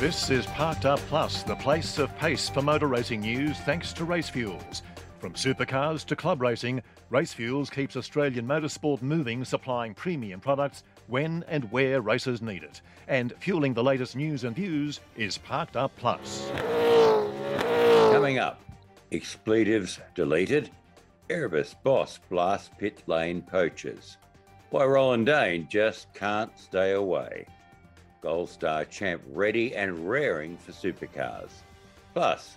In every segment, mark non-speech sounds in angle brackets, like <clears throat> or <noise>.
This is Parked Up Plus, the place of pace for motor racing news thanks to Race Fuels. From supercars to club racing, Race Fuels keeps Australian motorsport moving, supplying premium products when and where racers need it. And fueling the latest news and views is Parked Up Plus. Coming up, expletives deleted, Erebus boss blasts pit lane poachers. Why Roland Dane just can't stay away. Gold Star champ ready and raring for supercars. Plus,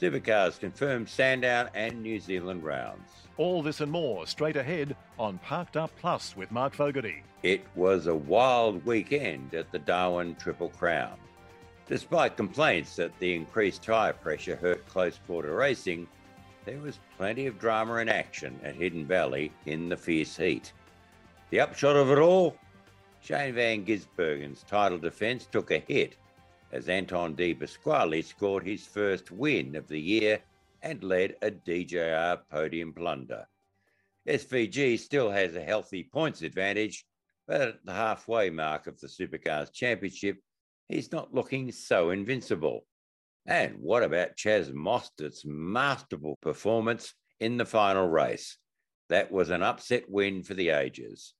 supercars confirmed Sandown and New Zealand rounds. All this and more straight ahead on Parked Up Plus with Mark Fogarty. It was a wild weekend at the Darwin Triple Crown. Despite complaints that the increased tyre pressure hurt close quarter racing, there was plenty of drama and action at Hidden Valley in the fierce heat. The upshot of it all Shane Van Gisbergen's title defence took a hit as Anton De Pasquale scored his first win of the year and led a DJR podium plunder. SVG still has a healthy points advantage, but at the halfway mark of the Supercars Championship, he's not looking so invincible. And what about Chaz Mostert's masterful performance in the final race? That was an upset win for the ages.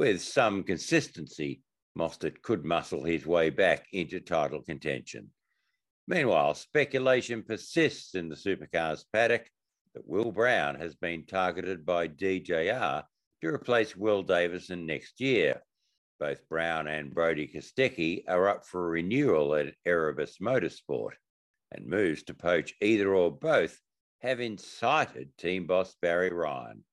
With some consistency, Mostert could muscle his way back into title contention. Meanwhile, speculation persists in the supercars paddock that Will Brown has been targeted by DJR to replace Will Davison next year. Both Brown and Brody Kostecki are up for renewal at Erebus Motorsport, and moves to poach either or both have incited team boss Barry Ryan.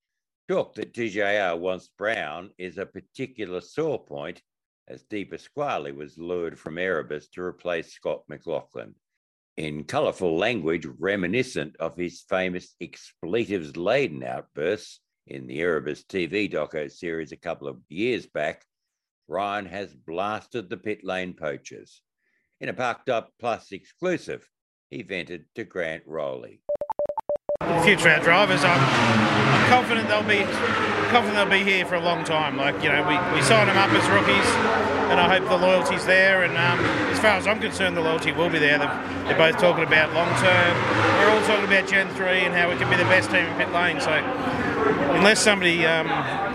Talk that DJR wants Brown is a particular sore point, as De Pasquale was lured from Erebus to replace Scott McLaughlin. In colourful language reminiscent of his famous expletives laden outbursts in the Erebus TV doco series a couple of years back, Ryan has blasted the pit lane poachers. In a parked up plus exclusive, he vented to Grant Rowley future our drivers. I'm, I'm confident they'll be confident they'll be here for a long time. Like you know, we, we sign them up as rookies, and I hope the loyalty's there. And um, as far as I'm concerned, the loyalty will be there. They're, they're both talking about long term. We're all talking about Gen three and how we can be the best team in pit lane. So unless somebody, um,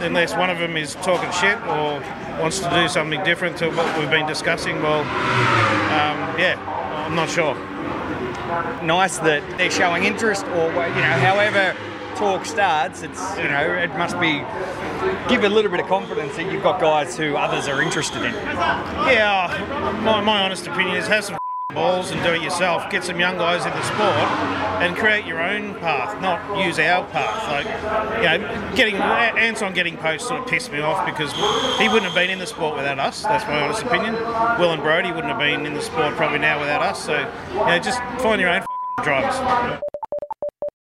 unless one of them is talking shit or wants to do something different to what we've been discussing, well, um, yeah, I'm not sure nice that they're showing interest, or you know, however talk starts, it's you know, it must be give a little bit of confidence that you've got guys who others are interested in. Yeah, my, my honest opinion is have some balls and do it yourself. Get some young guys in the sport and create your own path, not use our path. Like, you know, getting Anton getting poached sort of pissed me off because he wouldn't have been in the sport without us. That's my honest opinion. Will and Brody wouldn't have been in the sport probably now without us. So, you know, just find your own drivers.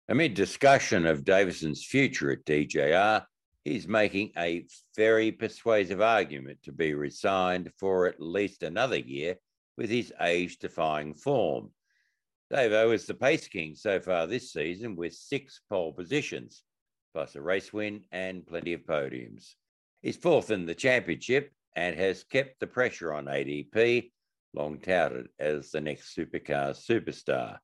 Amid discussion of Davison's future at DJR, he's making a very persuasive argument to be resigned for at least another year with his age defying form. Davo is the pace king so far this season with six pole positions, plus a race win and plenty of podiums. He's fourth in the championship and has kept the pressure on ADP, long touted as the next supercar superstar.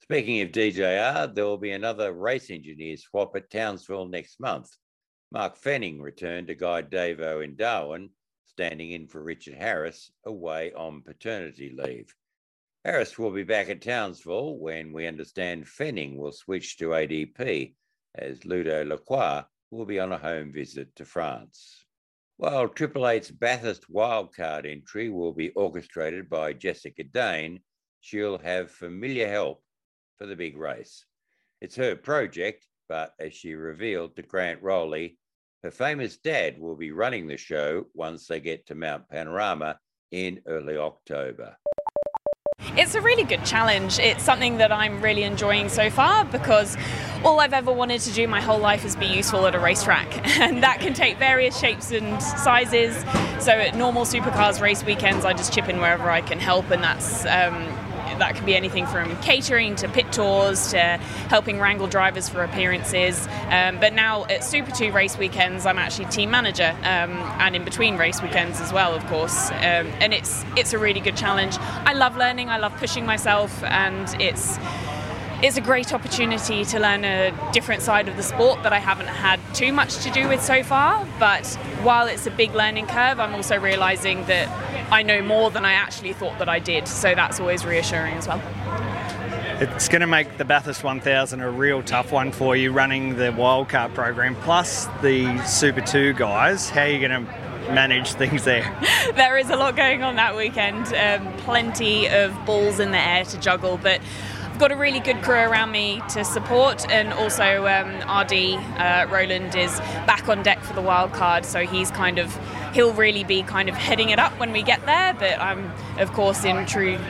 Speaking of DJR, there will be another race engineer swap at Townsville next month. Mark Fenning returned to guide Davo in Darwin standing in for Richard Harris away on paternity leave. Harris will be back at Townsville when we understand Fenning will switch to ADP, as Ludo Lacroix will be on a home visit to France. While Triple Eight's Bathurst wildcard entry will be orchestrated by Jessica Dane, she'll have familiar help for the big race. It's her project, but as she revealed to Grant Rowley, her famous dad will be running the show once they get to Mount Panorama in early October. It's a really good challenge. It's something that I'm really enjoying so far because all I've ever wanted to do my whole life is be useful at a racetrack, <laughs> and that can take various shapes and sizes. So at normal supercars race weekends, I just chip in wherever I can help, and that's um, that can be anything from catering to pit tours to helping wrangle drivers for appearances. Um, but now at Super 2 race weekends, I'm actually team manager um, and in between race weekends as well, of course. Um, and it's it's a really good challenge. I love learning. I love pushing myself, and it's it's a great opportunity to learn a different side of the sport that I haven't had too much to do with so far. But while it's a big learning curve, I'm also realizing that I know more than I actually thought that I did. So that's always reassuring as well. It's going to make the Bathurst 1000 a real tough one for you running the wildcard program plus the Super 2 guys. How are you going to manage things there? <laughs> there is a lot going on that weekend. Um, plenty of balls in the air to juggle, but I've got a really good crew around me to support, and also um, RD uh, Roland is back on deck for the wild card, so he's kind of he'll really be kind of heading it up when we get there. But I'm of course in true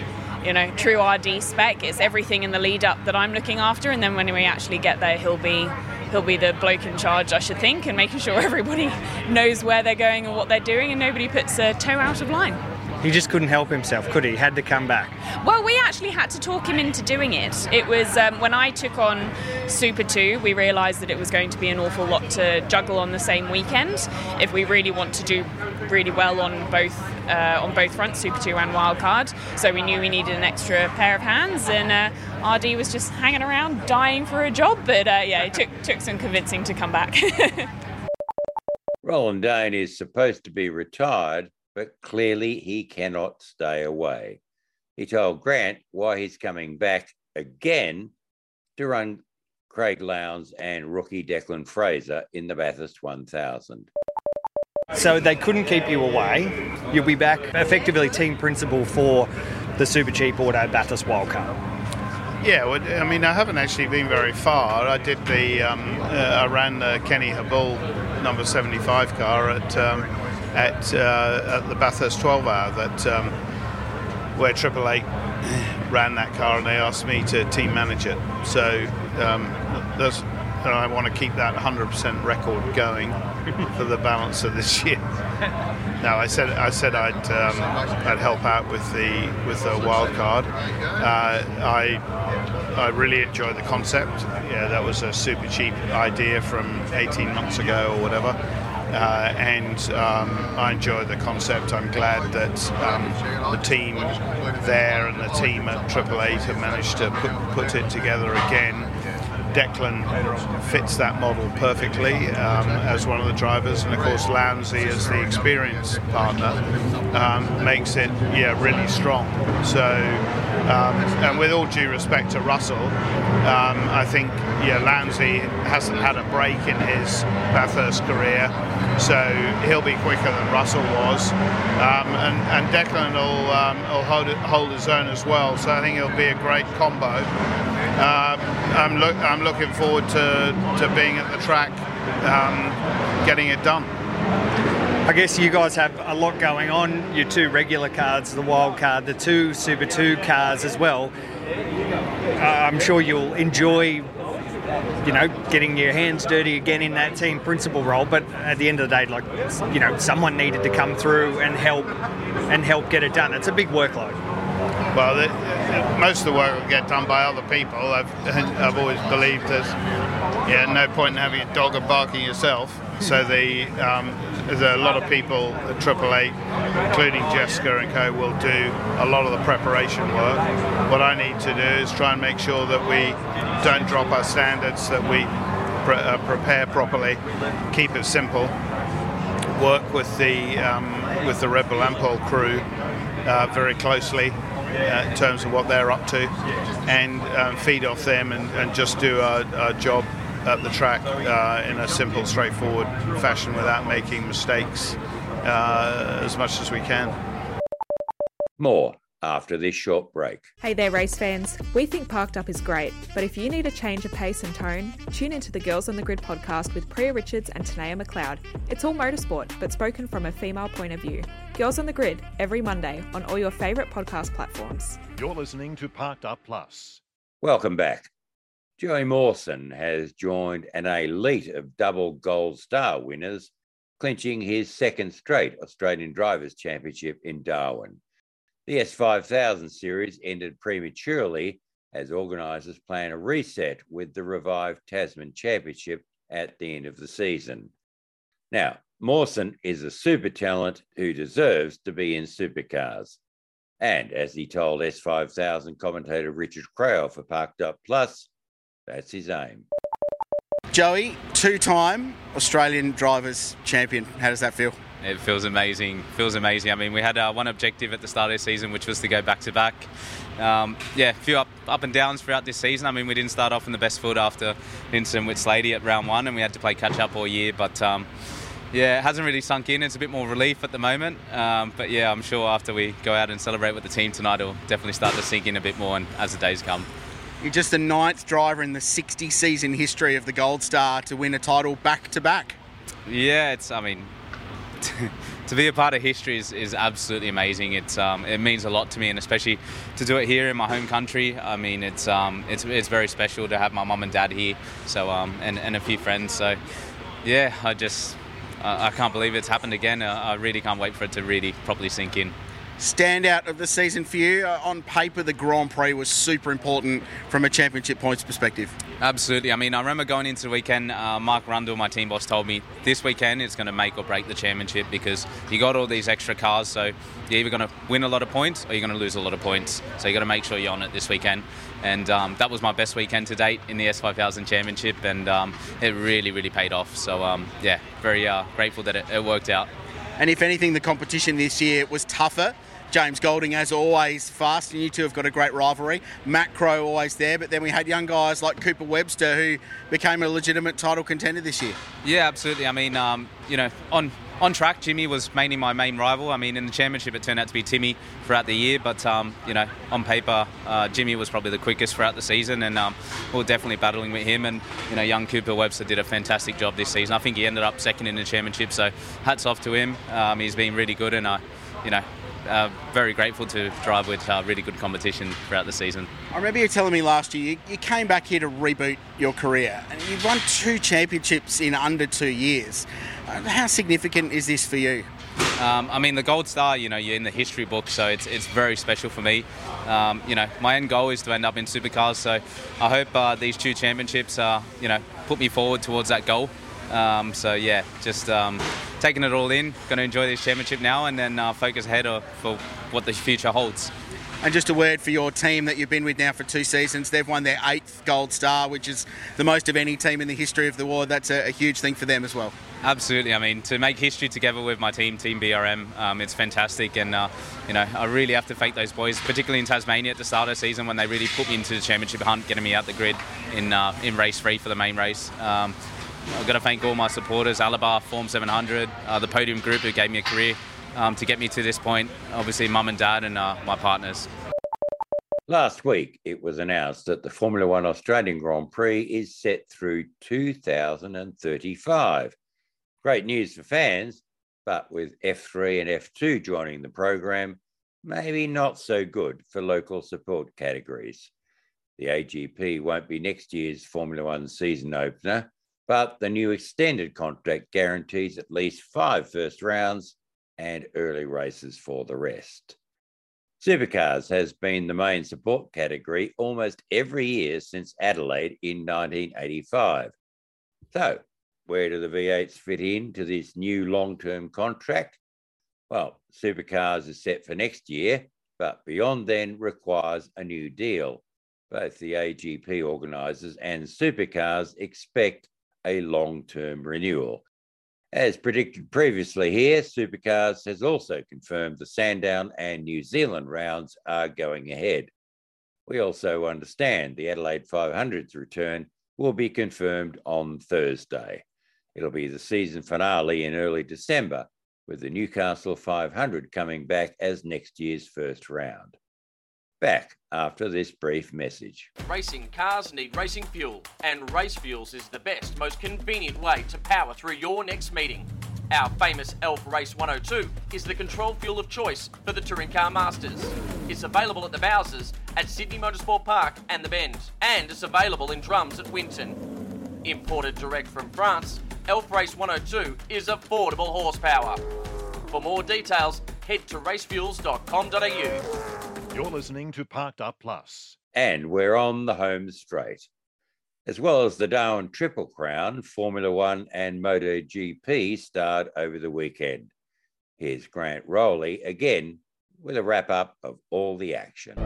you know true RD spec. It's everything in the lead up that I'm looking after, and then when we actually get there, he'll be he'll be the bloke in charge, I should think, and making sure <laughs> everybody knows where they're going and what they're doing, and nobody puts a toe out of line. He just couldn't help himself, could he? he? Had to come back. Well, we actually had to talk him into doing it. It was um, when I took on Super 2, we realised that it was going to be an awful lot to juggle on the same weekend if we really want to do really well on both uh, on both fronts, Super 2 and Wildcard. So we knew we needed an extra pair of hands, and uh, RD was just hanging around, dying for a job. But uh, yeah, it took took some convincing to come back. <laughs> Roland Dane is supposed to be retired but clearly he cannot stay away. He told Grant why he's coming back again to run Craig Lowndes and rookie Declan Fraser in the Bathurst 1000. So they couldn't keep you away. You'll be back effectively team principal for the Super Cheap Auto Bathurst Wildcard. Yeah, well, I mean, I haven't actually been very far. I did the, um, uh, I ran the Kenny Habul number 75 car at um, at, uh, at the Bathurst 12 hour that um, where Triple Eight <clears throat> ran that car and they asked me to team manage it. So um, there's, I want to keep that 100% record going <laughs> for the balance of this year. Now I said I said I'd um, I'd help out with the with the wild card. Uh, I I really enjoy the concept. Yeah, that was a super cheap idea from 18 months ago or whatever. Uh, and um, I enjoy the concept. I'm glad that um, the team there and the team at Triple Eight have managed to put, put it together again. Declan fits that model perfectly um, as one of the drivers, and of course Lowndesy as the experience partner um, makes it yeah really strong. So, um, and with all due respect to Russell, um, I think yeah Lowndesy hasn't had a break in his Bathurst career so he'll be quicker than Russell was. Um, and, and Declan will, um, will hold, hold his own as well, so I think it'll be a great combo. Um, I'm, I'm looking forward to, to being at the track, um, getting it done. I guess you guys have a lot going on. Your two regular cards, the wild card, the two Super 2 cards as well. Uh, I'm sure you'll enjoy you know, getting your hands dirty again in that team principal role. But at the end of the day, like, you know, someone needed to come through and help and help get it done. It's a big workload. Well, the, most of the work will get done by other people. I've, <laughs> I've always believed there's yeah, no point in having a dog and barking yourself. So the um, there's a lot of people at Triple Eight, including Jessica and co, will do a lot of the preparation work. What I need to do is try and make sure that we don't drop our standards, that we pre- uh, prepare properly, keep it simple, work with the um, with the Red Bull Ampol crew uh, very closely uh, in terms of what they're up to, and um, feed off them and, and just do our, our job at the track uh, in a simple, straightforward fashion without making mistakes uh, as much as we can. More after this short break. Hey there, race fans. We think Parked Up is great, but if you need a change of pace and tone, tune into the Girls on the Grid podcast with Priya Richards and Tanea McLeod. It's all motorsport, but spoken from a female point of view. Girls on the Grid, every Monday on all your favourite podcast platforms. You're listening to Parked Up Plus. Welcome back. Joey Mawson has joined an elite of double gold star winners, clinching his second straight Australian Drivers' Championship in Darwin. The S5000 series ended prematurely as organisers plan a reset with the revived Tasman Championship at the end of the season. Now, Mawson is a super talent who deserves to be in supercars. And as he told S5000 commentator Richard Craill for Parked Up Plus, that's his aim. Joey, two time Australian Drivers Champion. How does that feel? It feels amazing. Feels amazing. I mean, we had uh, one objective at the start of the season, which was to go back to back. Um, yeah, a few up, up and downs throughout this season. I mean, we didn't start off in the best foot after incident with Slady at round one, and we had to play catch up all year. But um, yeah, it hasn't really sunk in. It's a bit more relief at the moment. Um, but yeah, I'm sure after we go out and celebrate with the team tonight, it'll definitely start to sink in a bit more and as the days come. You're just the ninth driver in the 60 season history of the Gold Star to win a title back to back. Yeah, it's. I mean, <laughs> to be a part of history is, is absolutely amazing. It's um, it means a lot to me, and especially to do it here in my home country. I mean, it's um, it's it's very special to have my mum and dad here, so um, and and a few friends. So, yeah, I just I can't believe it's happened again. I really can't wait for it to really properly sink in standout of the season for you? Uh, on paper, the Grand Prix was super important from a championship points perspective. Absolutely. I mean, I remember going into the weekend, uh, Mark Rundle, my team boss, told me this weekend is going to make or break the championship because you got all these extra cars. So you're either going to win a lot of points or you're going to lose a lot of points. So you got to make sure you're on it this weekend. And um, that was my best weekend to date in the S5000 Championship, and um, it really, really paid off. So um, yeah, very uh, grateful that it, it worked out. And if anything, the competition this year was tougher. James Golding, as always, fast, and you two have got a great rivalry. Macrow always there, but then we had young guys like Cooper Webster who became a legitimate title contender this year. Yeah, absolutely. I mean, um, you know, on on track, Jimmy was mainly my main rival. I mean, in the championship, it turned out to be Timmy throughout the year, but um, you know, on paper, uh, Jimmy was probably the quickest throughout the season, and um, we are definitely battling with him. And you know, young Cooper Webster did a fantastic job this season. I think he ended up second in the championship, so hats off to him. Um, he's been really good, and I, you know, uh, very grateful to drive with uh, really good competition throughout the season. I remember you telling me last year you, you, came back here to reboot your career, and you've won two championships in under two years. Uh, how significant is this for you? Um, I mean, the Gold Star, you know, you're in the history book, so it's, it's very special for me. Um, you know, my end goal is to end up in supercars, so I hope uh, these two championships, uh, you know, put me forward towards that goal. Um, so yeah, just um, taking it all in. Going to enjoy this championship now, and then uh, focus ahead for what the future holds. And just a word for your team that you've been with now for two seasons. They've won their eighth gold star, which is the most of any team in the history of the war. That's a, a huge thing for them as well. Absolutely. I mean, to make history together with my team, Team BRM, um, it's fantastic. And, uh, you know, I really have to thank those boys, particularly in Tasmania at the start of the season when they really put me into the championship hunt, getting me out the grid in, uh, in race three for the main race. Um, I've got to thank all my supporters, Alabar, Form 700, uh, the podium group who gave me a career um, to get me to this point. Obviously, mum and dad and uh, my partners. Last week, it was announced that the Formula One Australian Grand Prix is set through 2035. Great news for fans, but with F3 and F2 joining the program, maybe not so good for local support categories. The AGP won't be next year's Formula One season opener, but the new extended contract guarantees at least five first rounds and early races for the rest. Supercars has been the main support category almost every year since Adelaide in 1985. So, where do the V8s fit into this new long term contract? Well, Supercars is set for next year, but beyond then requires a new deal. Both the AGP organisers and Supercars expect a long term renewal. As predicted previously here, Supercars has also confirmed the Sandown and New Zealand rounds are going ahead. We also understand the Adelaide 500's return will be confirmed on Thursday. It'll be the season finale in early December, with the Newcastle 500 coming back as next year's first round back after this brief message. Racing cars need racing fuel, and Race Fuels is the best, most convenient way to power through your next meeting. Our famous ELF Race 102 is the control fuel of choice for the Touring Car Masters. It's available at the Bowsers, at Sydney Motorsport Park and the Bend, and it's available in drums at Winton. Imported direct from France, ELF Race 102 is affordable horsepower. For more details, head to racefuels.com.au. You're listening to Parked Up Plus. And we're on the home straight. As well as the Darwin Triple Crown, Formula One and MotoGP starred over the weekend. Here's Grant Rowley again with a wrap up of all the action.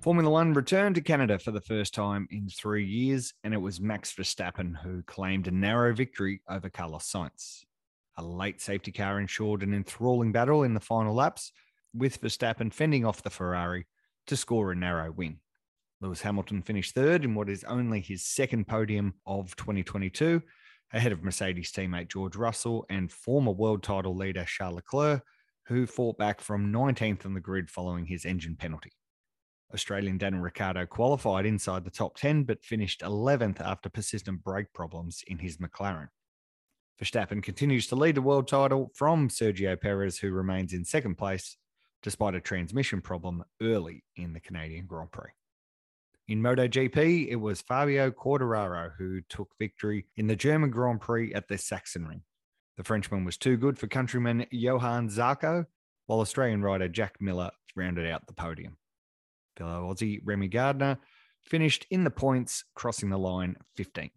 Formula One returned to Canada for the first time in three years, and it was Max Verstappen who claimed a narrow victory over Carlos Sainz. A late safety car ensured an enthralling battle in the final laps, with Verstappen fending off the Ferrari to score a narrow win. Lewis Hamilton finished third in what is only his second podium of 2022, ahead of Mercedes teammate George Russell and former world title leader Charles Leclerc, who fought back from 19th on the grid following his engine penalty. Australian Daniel Ricciardo qualified inside the top 10, but finished 11th after persistent brake problems in his McLaren. Verstappen continues to lead the world title from Sergio Perez, who remains in second place despite a transmission problem early in the Canadian Grand Prix. In MotoGP, it was Fabio Quartararo who took victory in the German Grand Prix at the Sachsenring. The Frenchman was too good for countryman Johann Zarco, while Australian rider Jack Miller rounded out the podium. Fellow Aussie Remy Gardner finished in the points, crossing the line 15th.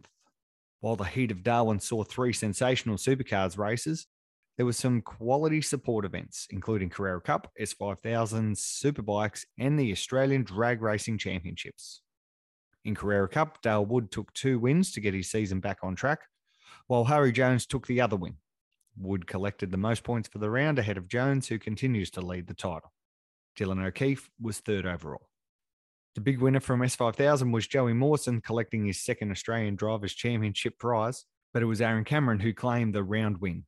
While the heat of Darwin saw three sensational supercars races, there were some quality support events, including Carrera Cup, S5000, Superbikes, and the Australian Drag Racing Championships. In Carrera Cup, Dale Wood took two wins to get his season back on track, while Harry Jones took the other win. Wood collected the most points for the round ahead of Jones, who continues to lead the title. Dylan O'Keefe was third overall. The big winner from S5000 was Joey Mawson collecting his second Australian Drivers' Championship prize, but it was Aaron Cameron who claimed the round win.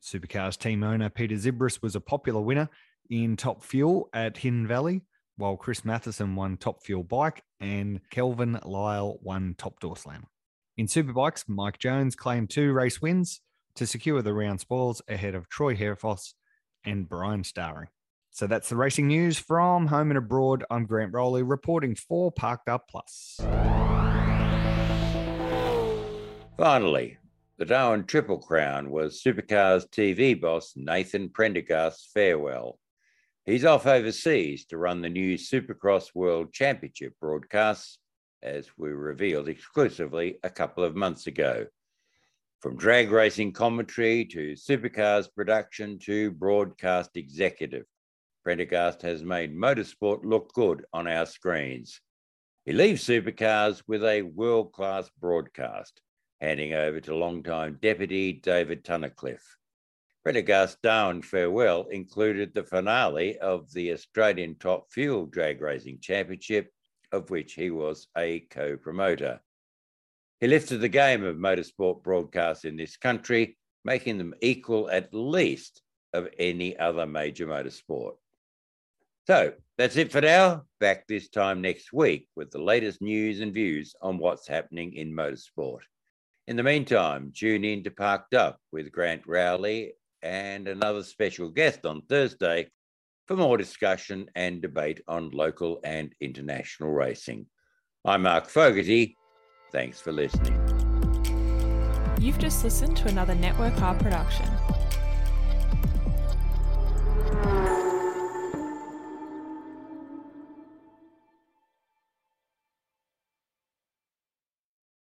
Supercars team owner Peter Xiberras was a popular winner in Top Fuel at Hidden Valley, while Chris Matheson won Top Fuel Bike and Kelvin Lyle won Top Door Slam. In Superbikes, Mike Jones claimed two race wins to secure the round spoils ahead of Troy Herfoss and Bryan Staring. So that's the racing news from home and abroad. I'm Grant Rowley reporting for Parked Up Plus. Finally, the Darwin Triple Crown was Supercars TV boss Nathan Prendergast's farewell. He's off overseas to run the new Supercross World Championship broadcasts, as we revealed exclusively a couple of months ago. From drag racing commentary to supercars production to broadcast executive, Prendergast has made motorsport look good on our screens. He leaves supercars with a world class broadcast, handing over to longtime deputy David Tunnicliffe. Prendergast's Darwin farewell included the finale of the Australian Top Fuel Drag Racing Championship, of which he was a co promoter. He lifted the game of motorsport broadcasts in this country, making them equal at least of any other major motorsport. So that's it for now. Back this time next week with the latest news and views on what's happening in motorsport. In the meantime, tune in to Parked Up with Grant Rowley and another special guest on Thursday for more discussion and debate on local and international racing. I'm Mark Fogarty. Thanks for listening. You've just listened to another Network R production.